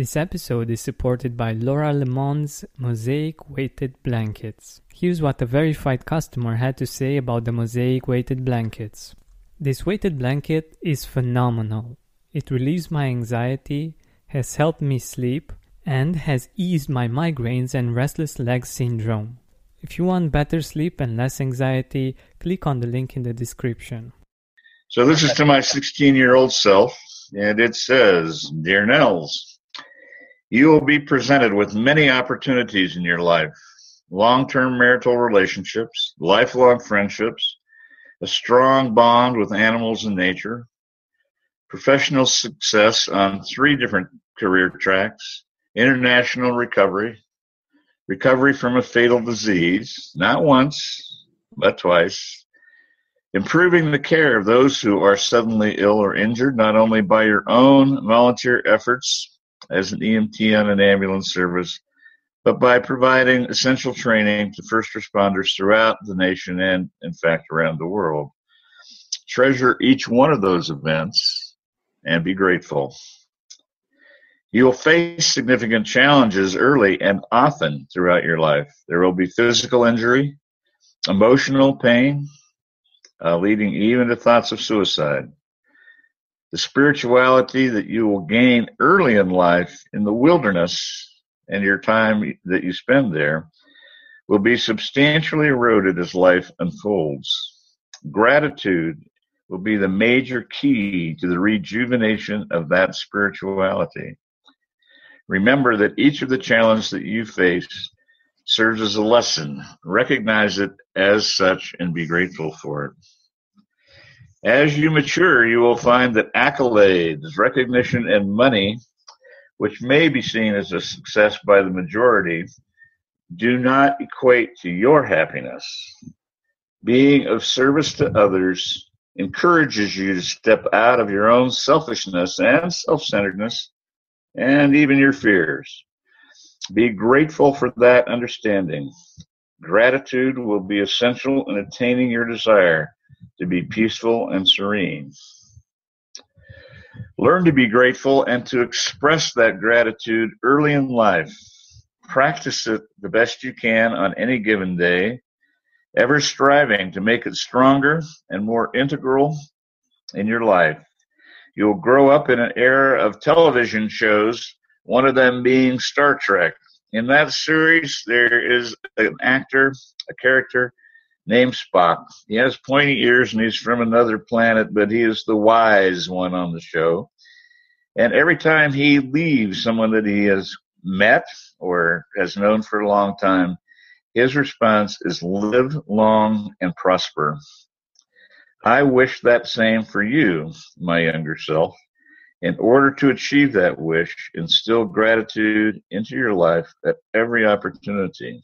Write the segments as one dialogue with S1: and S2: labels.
S1: This episode is supported by Laura LeMond's Mosaic Weighted Blankets. Here's what a verified customer had to say about the Mosaic Weighted Blankets. This weighted blanket is phenomenal. It relieves my anxiety, has helped me sleep, and has eased my migraines and restless leg syndrome. If you want better sleep and less anxiety, click on the link in the description.
S2: So this is to my 16 year old self, and it says, Dear Nels, you will be presented with many opportunities in your life. Long term marital relationships, lifelong friendships, a strong bond with animals and nature, professional success on three different career tracks, international recovery, recovery from a fatal disease, not once, but twice, improving the care of those who are suddenly ill or injured, not only by your own volunteer efforts as an EMT on an ambulance service, but by providing essential training to first responders throughout the nation and, in fact, around the world. Treasure each one of those events and be grateful. You will face significant challenges early and often throughout your life. There will be physical injury, emotional pain, uh, leading even to thoughts of suicide. The spirituality that you will gain early in life in the wilderness and your time that you spend there will be substantially eroded as life unfolds. Gratitude will be the major key to the rejuvenation of that spirituality. Remember that each of the challenges that you face serves as a lesson. Recognize it as such and be grateful for it. As you mature, you will find that accolades, recognition, and money which may be seen as a success by the majority, do not equate to your happiness. Being of service to others encourages you to step out of your own selfishness and self centeredness and even your fears. Be grateful for that understanding. Gratitude will be essential in attaining your desire to be peaceful and serene. Learn to be grateful and to express that gratitude early in life. Practice it the best you can on any given day, ever striving to make it stronger and more integral in your life. You'll grow up in an era of television shows, one of them being Star Trek. In that series, there is an actor, a character named Spock. He has pointy ears and he's from another planet, but he is the wise one on the show. And every time he leaves someone that he has met or has known for a long time, his response is live long and prosper. I wish that same for you, my younger self. In order to achieve that wish, instill gratitude into your life at every opportunity.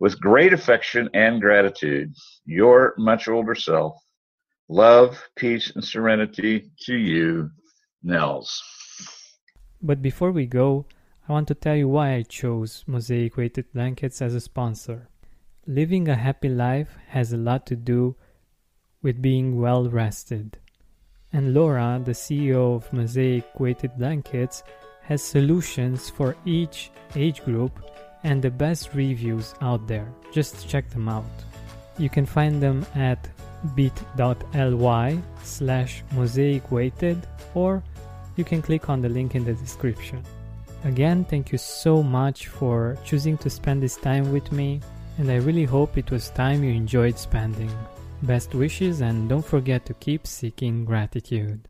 S2: With great affection and gratitude, your much older self, love, peace, and serenity to you, Nels.
S1: But before we go, I want to tell you why I chose Mosaic Weighted Blankets as a sponsor. Living a happy life has a lot to do with being well rested. And Laura, the CEO of Mosaic Weighted Blankets, has solutions for each age group and the best reviews out there. Just check them out. You can find them at bit.ly slash mosaic weighted or you can click on the link in the description. Again, thank you so much for choosing to spend this time with me and I really hope it was time you enjoyed spending. Best wishes and don't forget to keep seeking gratitude.